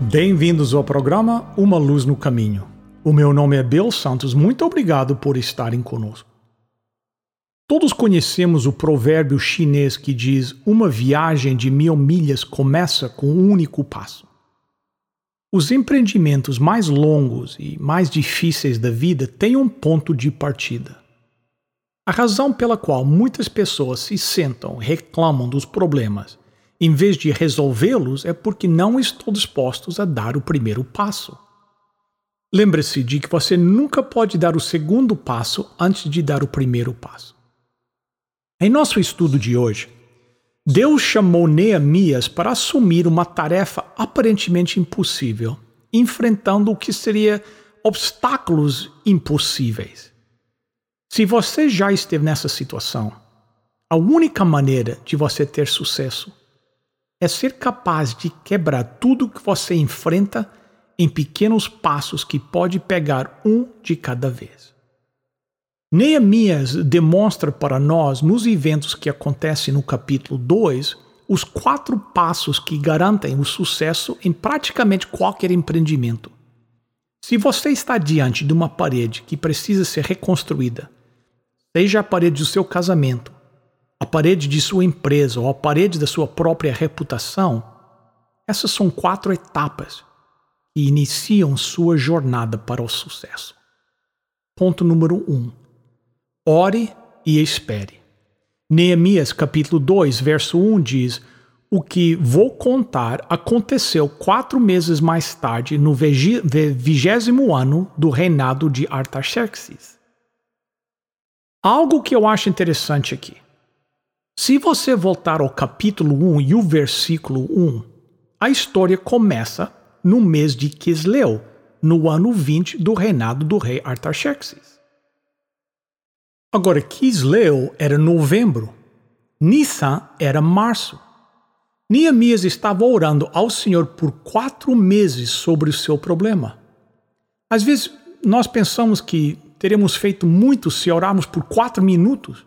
Bem-vindos ao programa Uma Luz no Caminho. O meu nome é Bill Santos, muito obrigado por estarem conosco. Todos conhecemos o provérbio chinês que diz: Uma viagem de mil milhas começa com um único passo. Os empreendimentos mais longos e mais difíceis da vida têm um ponto de partida. A razão pela qual muitas pessoas se sentam, reclamam dos problemas em vez de resolvê-los, é porque não estão dispostos a dar o primeiro passo. Lembre-se de que você nunca pode dar o segundo passo antes de dar o primeiro passo. Em nosso estudo de hoje, Deus chamou Neemias para assumir uma tarefa aparentemente impossível, enfrentando o que seria obstáculos impossíveis. Se você já esteve nessa situação, a única maneira de você ter sucesso é ser capaz de quebrar tudo que você enfrenta em pequenos passos que pode pegar um de cada vez. Neemias demonstra para nós, nos eventos que acontecem no capítulo 2, os quatro passos que garantem o sucesso em praticamente qualquer empreendimento. Se você está diante de uma parede que precisa ser reconstruída, seja a parede do seu casamento, a parede de sua empresa ou a parede da sua própria reputação, essas são quatro etapas que iniciam sua jornada para o sucesso. Ponto número um: ore e espere. Neemias capítulo 2, verso 1 diz: O que vou contar aconteceu quatro meses mais tarde, no vigésimo ano do reinado de Artaxerxes. Algo que eu acho interessante aqui. Se você voltar ao capítulo 1 e o versículo 1, a história começa no mês de Quisleu, no ano 20 do reinado do rei Artaxerxes. Agora, Quisleu era novembro, Nissan era março. Neemias estava orando ao Senhor por quatro meses sobre o seu problema. Às vezes, nós pensamos que teremos feito muito se orarmos por quatro minutos.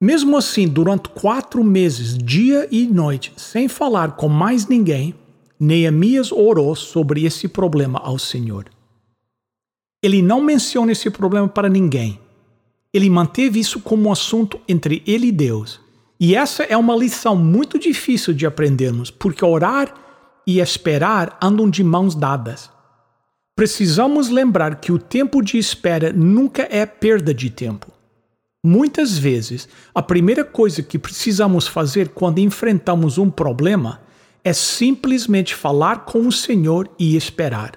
Mesmo assim, durante quatro meses, dia e noite, sem falar com mais ninguém, Neemias orou sobre esse problema ao Senhor. Ele não menciona esse problema para ninguém. Ele manteve isso como um assunto entre ele e Deus. E essa é uma lição muito difícil de aprendermos, porque orar e esperar andam de mãos dadas. Precisamos lembrar que o tempo de espera nunca é perda de tempo. Muitas vezes, a primeira coisa que precisamos fazer quando enfrentamos um problema é simplesmente falar com o Senhor e esperar.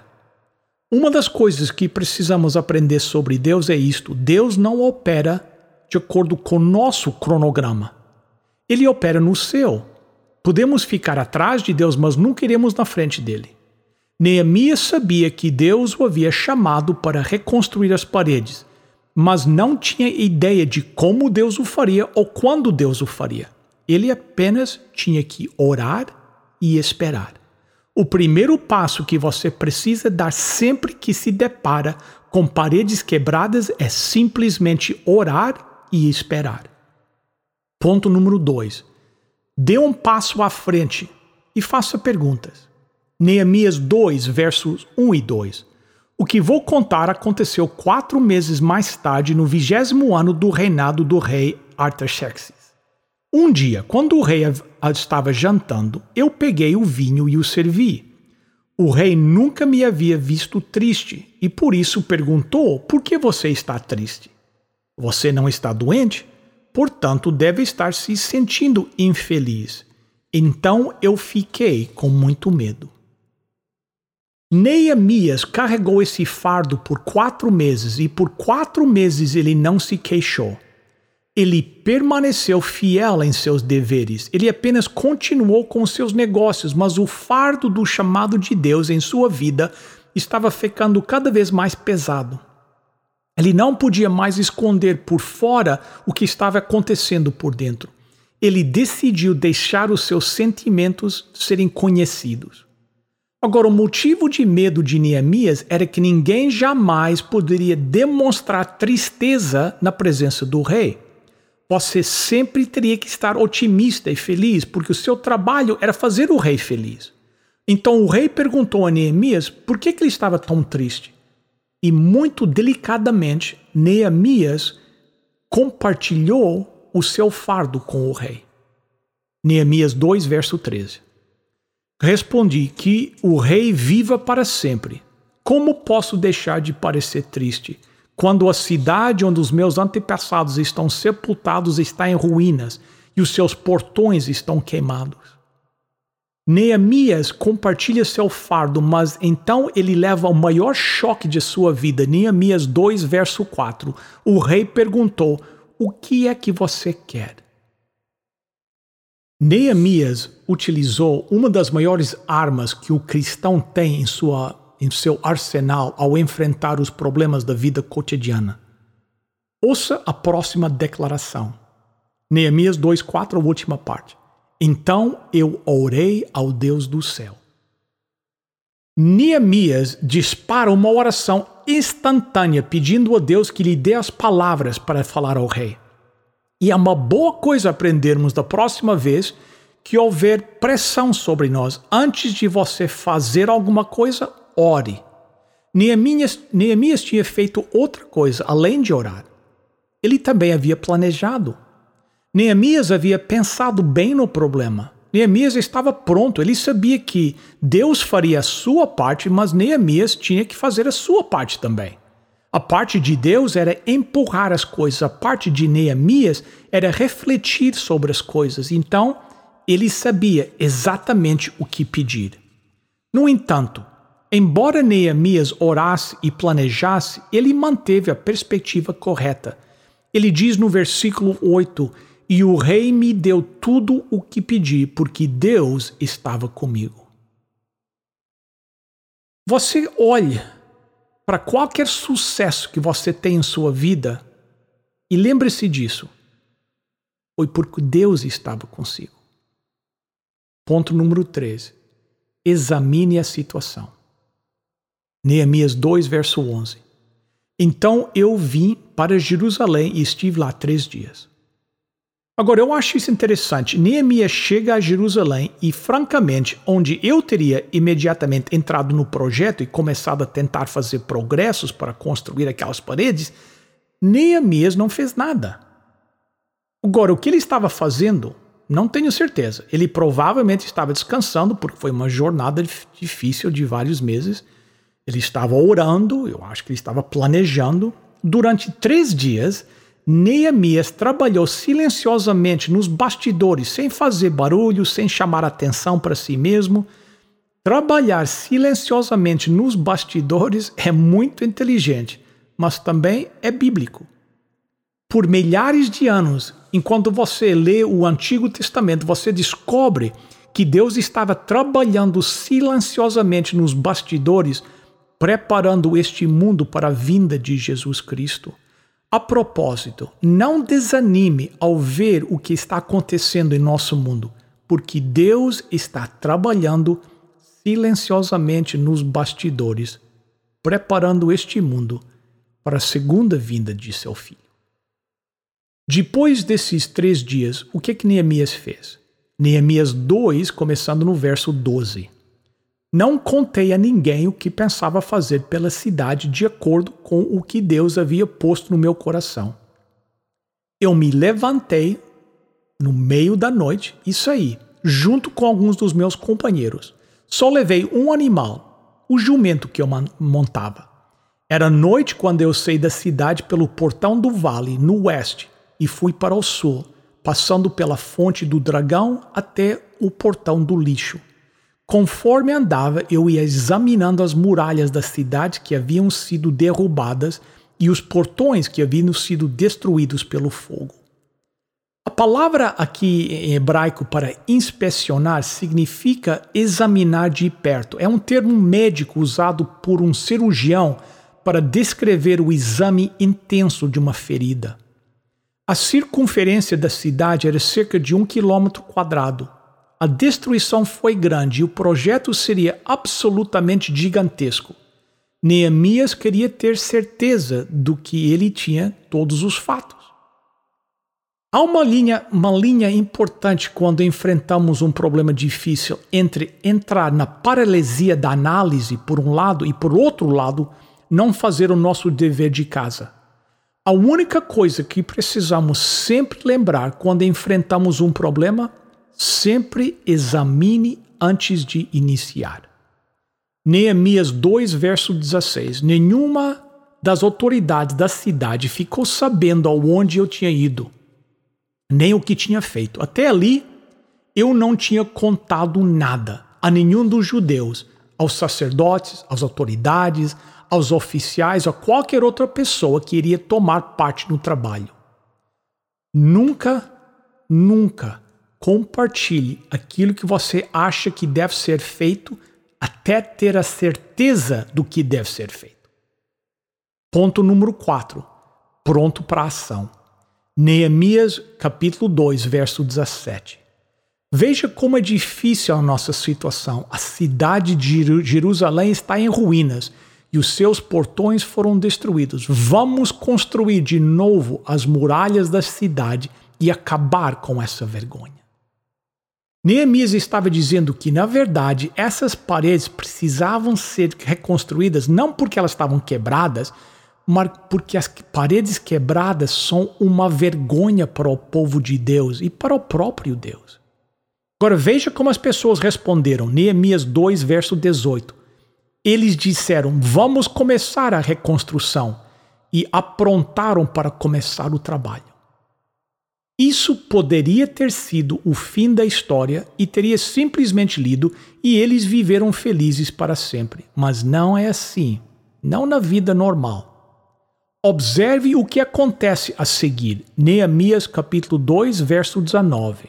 Uma das coisas que precisamos aprender sobre Deus é isto: Deus não opera de acordo com nosso cronograma. Ele opera no seu. Podemos ficar atrás de Deus, mas nunca iremos na frente dele. Neemias sabia que Deus o havia chamado para reconstruir as paredes mas não tinha ideia de como Deus o faria ou quando Deus o faria. Ele apenas tinha que orar e esperar. O primeiro passo que você precisa dar sempre que se depara com paredes quebradas é simplesmente orar e esperar. Ponto número 2. Dê um passo à frente e faça perguntas. Neemias 2, versos 1 e 2. O que vou contar aconteceu quatro meses mais tarde, no vigésimo ano do reinado do rei Artaxerxes. Um dia, quando o rei estava jantando, eu peguei o vinho e o servi. O rei nunca me havia visto triste e por isso perguntou: Por que você está triste? Você não está doente? Portanto, deve estar se sentindo infeliz. Então eu fiquei com muito medo. Neemias carregou esse fardo por quatro meses e por quatro meses ele não se queixou. Ele permaneceu fiel em seus deveres. Ele apenas continuou com seus negócios, mas o fardo do chamado de Deus em sua vida estava ficando cada vez mais pesado. Ele não podia mais esconder por fora o que estava acontecendo por dentro. Ele decidiu deixar os seus sentimentos serem conhecidos. Agora, o motivo de medo de Neemias era que ninguém jamais poderia demonstrar tristeza na presença do rei. Você sempre teria que estar otimista e feliz, porque o seu trabalho era fazer o rei feliz. Então o rei perguntou a Neemias por que, que ele estava tão triste. E muito delicadamente, Neemias compartilhou o seu fardo com o rei. Neemias 2, verso 13. Respondi que o rei viva para sempre. Como posso deixar de parecer triste quando a cidade onde os meus antepassados estão sepultados está em ruínas e os seus portões estão queimados? Neemias compartilha seu fardo, mas então ele leva o maior choque de sua vida. Neemias 2, verso 4. O rei perguntou: O que é que você quer? Neemias utilizou uma das maiores armas que o cristão tem em, sua, em seu arsenal ao enfrentar os problemas da vida cotidiana. Ouça a próxima declaração. Neemias 2,4, a última parte. Então eu orei ao Deus do céu. Neemias dispara uma oração instantânea pedindo a Deus que lhe dê as palavras para falar ao rei. E é uma boa coisa aprendermos da próxima vez que houver pressão sobre nós. Antes de você fazer alguma coisa, ore. Neemias, Neemias tinha feito outra coisa além de orar. Ele também havia planejado. Neemias havia pensado bem no problema. Neemias estava pronto, ele sabia que Deus faria a sua parte, mas Neemias tinha que fazer a sua parte também. A parte de Deus era empurrar as coisas, a parte de Neemias era refletir sobre as coisas. Então, ele sabia exatamente o que pedir. No entanto, embora Neemias orasse e planejasse, ele manteve a perspectiva correta. Ele diz no versículo 8 e o rei me deu tudo o que pedi, porque Deus estava comigo. Você olha para qualquer sucesso que você tem em sua vida e lembre-se disso. Foi porque Deus estava consigo. Ponto número 13. Examine a situação. Neemias 2, verso 11. Então eu vim para Jerusalém e estive lá três dias. Agora, eu acho isso interessante. Neemias chega a Jerusalém e, francamente, onde eu teria imediatamente entrado no projeto e começado a tentar fazer progressos para construir aquelas paredes, Neemias não fez nada. Agora, o que ele estava fazendo, não tenho certeza. Ele provavelmente estava descansando, porque foi uma jornada difícil de vários meses. Ele estava orando, eu acho que ele estava planejando. Durante três dias, Neemias trabalhou silenciosamente nos bastidores, sem fazer barulho, sem chamar atenção para si mesmo. Trabalhar silenciosamente nos bastidores é muito inteligente, mas também é bíblico. Por milhares de anos, enquanto você lê o Antigo Testamento, você descobre que Deus estava trabalhando silenciosamente nos bastidores, preparando este mundo para a vinda de Jesus Cristo. A propósito, não desanime ao ver o que está acontecendo em nosso mundo, porque Deus está trabalhando silenciosamente nos bastidores, preparando este mundo para a segunda vinda de seu filho. Depois desses três dias, o que, que Neemias fez? Neemias 2, começando no verso 12. Não contei a ninguém o que pensava fazer pela cidade de acordo com o que Deus havia posto no meu coração. Eu me levantei no meio da noite e saí, junto com alguns dos meus companheiros. Só levei um animal, o jumento que eu montava. Era noite quando eu saí da cidade pelo portão do vale, no oeste, e fui para o sul, passando pela fonte do dragão até o portão do lixo. Conforme andava, eu ia examinando as muralhas da cidade que haviam sido derrubadas e os portões que haviam sido destruídos pelo fogo. A palavra aqui em hebraico para inspecionar significa examinar de perto. É um termo médico usado por um cirurgião para descrever o exame intenso de uma ferida. A circunferência da cidade era cerca de um quilômetro quadrado. A destruição foi grande e o projeto seria absolutamente gigantesco. Neemias queria ter certeza do que ele tinha todos os fatos. Há uma linha, uma linha importante quando enfrentamos um problema difícil entre entrar na paralisia da análise por um lado e por outro lado não fazer o nosso dever de casa. A única coisa que precisamos sempre lembrar quando enfrentamos um problema, sempre examine antes de iniciar. Neemias 2, verso 16. Nenhuma das autoridades da cidade ficou sabendo aonde eu tinha ido nem o que tinha feito. Até ali, eu não tinha contado nada a nenhum dos judeus, aos sacerdotes, às autoridades, aos oficiais, a qualquer outra pessoa que iria tomar parte no trabalho. Nunca, nunca compartilhe aquilo que você acha que deve ser feito até ter a certeza do que deve ser feito. Ponto número 4. Pronto para ação. Neemias capítulo 2, verso 17. Veja como é difícil a nossa situação. A cidade de Jerusalém está em ruínas e os seus portões foram destruídos. Vamos construir de novo as muralhas da cidade e acabar com essa vergonha. Neemias estava dizendo que, na verdade, essas paredes precisavam ser reconstruídas não porque elas estavam quebradas, porque as paredes quebradas são uma vergonha para o povo de Deus e para o próprio Deus. Agora veja como as pessoas responderam. Neemias 2, verso 18. Eles disseram: Vamos começar a reconstrução e aprontaram para começar o trabalho. Isso poderia ter sido o fim da história e teria simplesmente lido e eles viveram felizes para sempre. Mas não é assim. Não na vida normal. Observe o que acontece a seguir. Neemias capítulo 2, verso 19.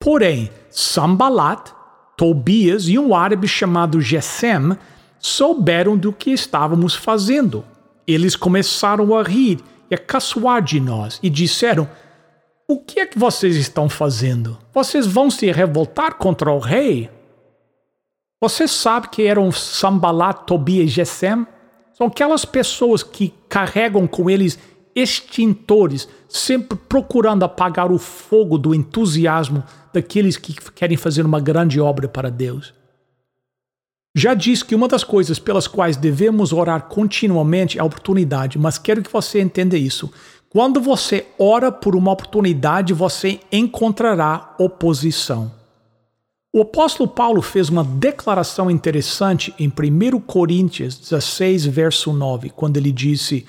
Porém, Sambalat, Tobias e um árabe chamado Gesem souberam do que estávamos fazendo. Eles começaram a rir e a caçoar de nós e disseram: O que é que vocês estão fazendo? Vocês vão se revoltar contra o rei? Você sabe que eram Sambalat, Tobias e Gesem? São aquelas pessoas que carregam com eles extintores, sempre procurando apagar o fogo do entusiasmo daqueles que querem fazer uma grande obra para Deus. Já disse que uma das coisas pelas quais devemos orar continuamente é a oportunidade, mas quero que você entenda isso. Quando você ora por uma oportunidade, você encontrará oposição. O apóstolo Paulo fez uma declaração interessante em 1 Coríntios 16, verso 9, quando ele disse: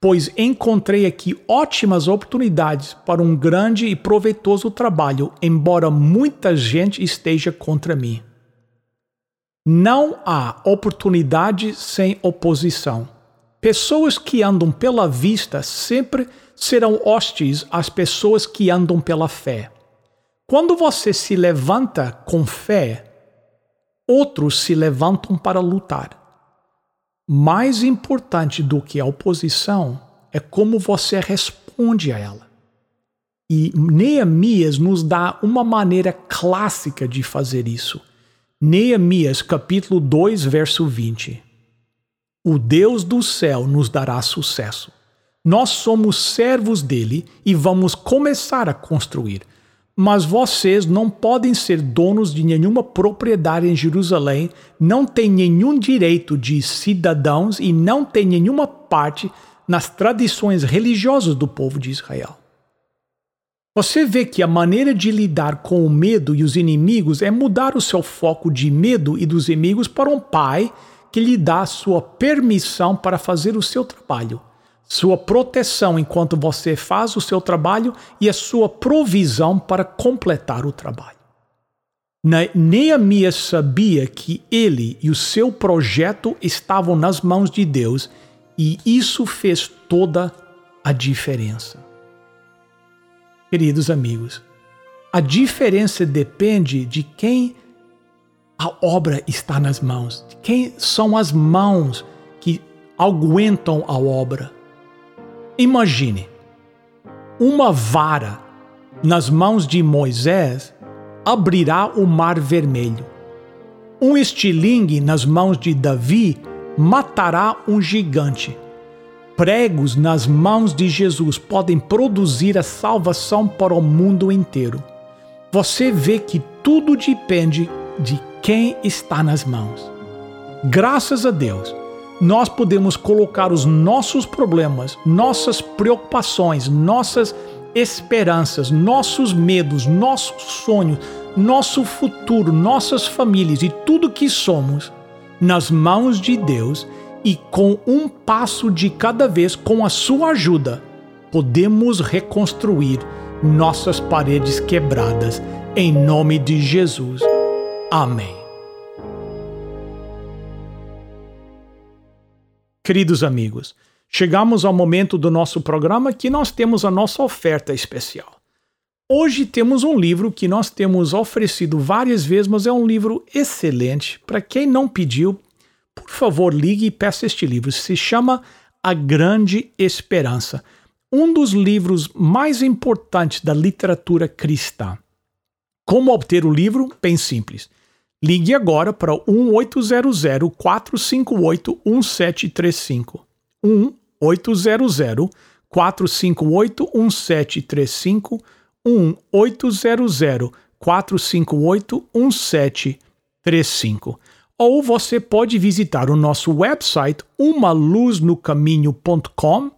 Pois encontrei aqui ótimas oportunidades para um grande e proveitoso trabalho, embora muita gente esteja contra mim. Não há oportunidade sem oposição. Pessoas que andam pela vista sempre serão hostis às pessoas que andam pela fé. Quando você se levanta com fé, outros se levantam para lutar. Mais importante do que a oposição é como você responde a ela. E Neemias nos dá uma maneira clássica de fazer isso. Neemias capítulo 2, verso 20. O Deus do céu nos dará sucesso. Nós somos servos dele e vamos começar a construir. Mas vocês não podem ser donos de nenhuma propriedade em Jerusalém, não têm nenhum direito de cidadãos e não têm nenhuma parte nas tradições religiosas do povo de Israel. Você vê que a maneira de lidar com o medo e os inimigos é mudar o seu foco de medo e dos inimigos para um pai que lhe dá sua permissão para fazer o seu trabalho sua proteção enquanto você faz o seu trabalho e a sua provisão para completar o trabalho. Neemias sabia que ele e o seu projeto estavam nas mãos de Deus e isso fez toda a diferença. Queridos amigos, a diferença depende de quem a obra está nas mãos, quem são as mãos que aguentam a obra. Imagine uma vara nas mãos de Moisés abrirá o mar vermelho. Um estilingue nas mãos de Davi matará um gigante. Pregos nas mãos de Jesus podem produzir a salvação para o mundo inteiro. Você vê que tudo depende de quem está nas mãos. Graças a Deus, nós podemos colocar os nossos problemas, nossas preocupações, nossas esperanças, nossos medos, nossos sonhos, nosso futuro, nossas famílias e tudo que somos nas mãos de Deus e com um passo de cada vez, com a sua ajuda, podemos reconstruir nossas paredes quebradas em nome de Jesus. Amém. Queridos amigos, chegamos ao momento do nosso programa que nós temos a nossa oferta especial. Hoje temos um livro que nós temos oferecido várias vezes, mas é um livro excelente. Para quem não pediu, por favor, ligue e peça este livro. Se chama A Grande Esperança, um dos livros mais importantes da literatura cristã. Como obter o livro? Bem simples. Ligue agora para 1800 458 1735. 1800 458 1735 1-800 458 1735. Ou você pode visitar o nosso website umaluznocaminho.com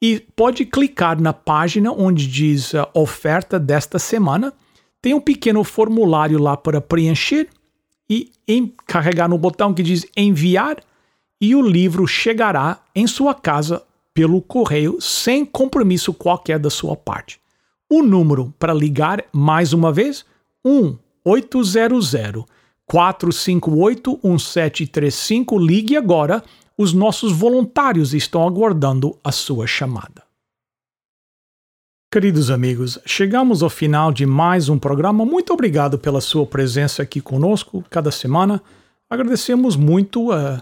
e pode clicar na página onde diz a oferta desta semana. Tem um pequeno formulário lá para preencher e em, carregar no botão que diz enviar e o livro chegará em sua casa pelo correio sem compromisso qualquer da sua parte. O número para ligar mais uma vez: 1 800 458 1735. Ligue agora. Os nossos voluntários estão aguardando a sua chamada. Queridos amigos, chegamos ao final de mais um programa. Muito obrigado pela sua presença aqui conosco cada semana. Agradecemos muito uh,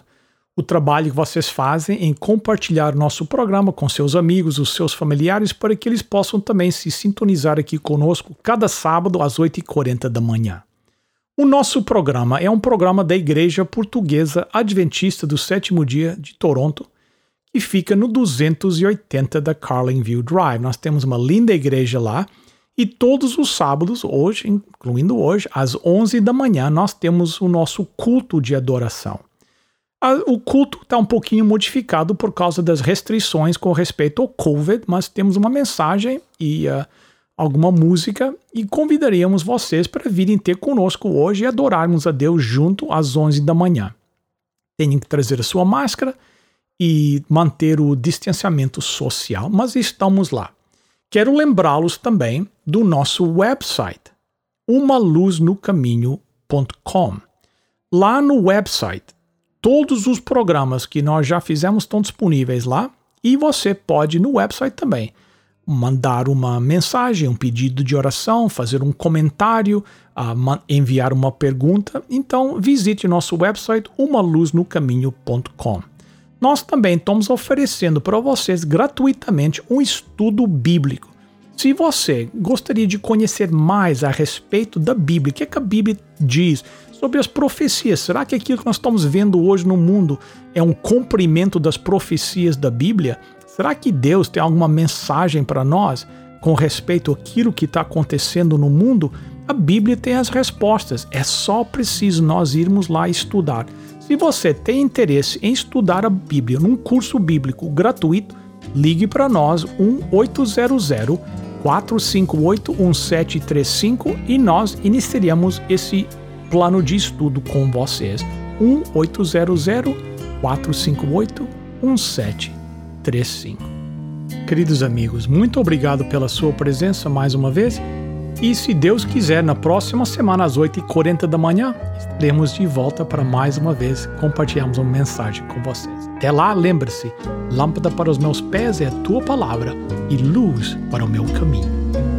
o trabalho que vocês fazem em compartilhar nosso programa com seus amigos, os seus familiares, para que eles possam também se sintonizar aqui conosco cada sábado às 8h40 da manhã. O nosso programa é um programa da Igreja Portuguesa Adventista do Sétimo Dia de Toronto, que fica no 280 da Carlingview Drive. Nós temos uma linda igreja lá e todos os sábados, hoje, incluindo hoje, às 11 da manhã, nós temos o nosso culto de adoração o culto está um pouquinho modificado por causa das restrições com respeito ao COVID, mas temos uma mensagem e uh, alguma música e convidaríamos vocês para virem ter conosco hoje e adorarmos a Deus junto às 11 da manhã. Tem que trazer a sua máscara e manter o distanciamento social, mas estamos lá. Quero lembrá-los também do nosso website, umaluznocaminho.com. Lá no website Todos os programas que nós já fizemos estão disponíveis lá e você pode no website também mandar uma mensagem, um pedido de oração, fazer um comentário, uh, enviar uma pergunta. Então visite nosso website umaluznocaminho.com. Nós também estamos oferecendo para vocês gratuitamente um estudo bíblico. Se você gostaria de conhecer mais a respeito da Bíblia, o que, é que a Bíblia diz sobre as profecias. Será que aquilo que nós estamos vendo hoje no mundo é um cumprimento das profecias da Bíblia? Será que Deus tem alguma mensagem para nós com respeito àquilo que está acontecendo no mundo? A Bíblia tem as respostas, é só preciso nós irmos lá estudar. Se você tem interesse em estudar a Bíblia num curso bíblico gratuito, ligue para nós 1 800 458 1735 e nós iniciaremos esse plano de estudo com vocês. 1800 458 1735. Queridos amigos, muito obrigado pela sua presença mais uma vez. E se Deus quiser, na próxima semana, às 8h40 da manhã, estaremos de volta para mais uma vez compartilharmos uma mensagem com vocês. Até lá, lembre-se: lâmpada para os meus pés é a tua palavra e luz para o meu caminho.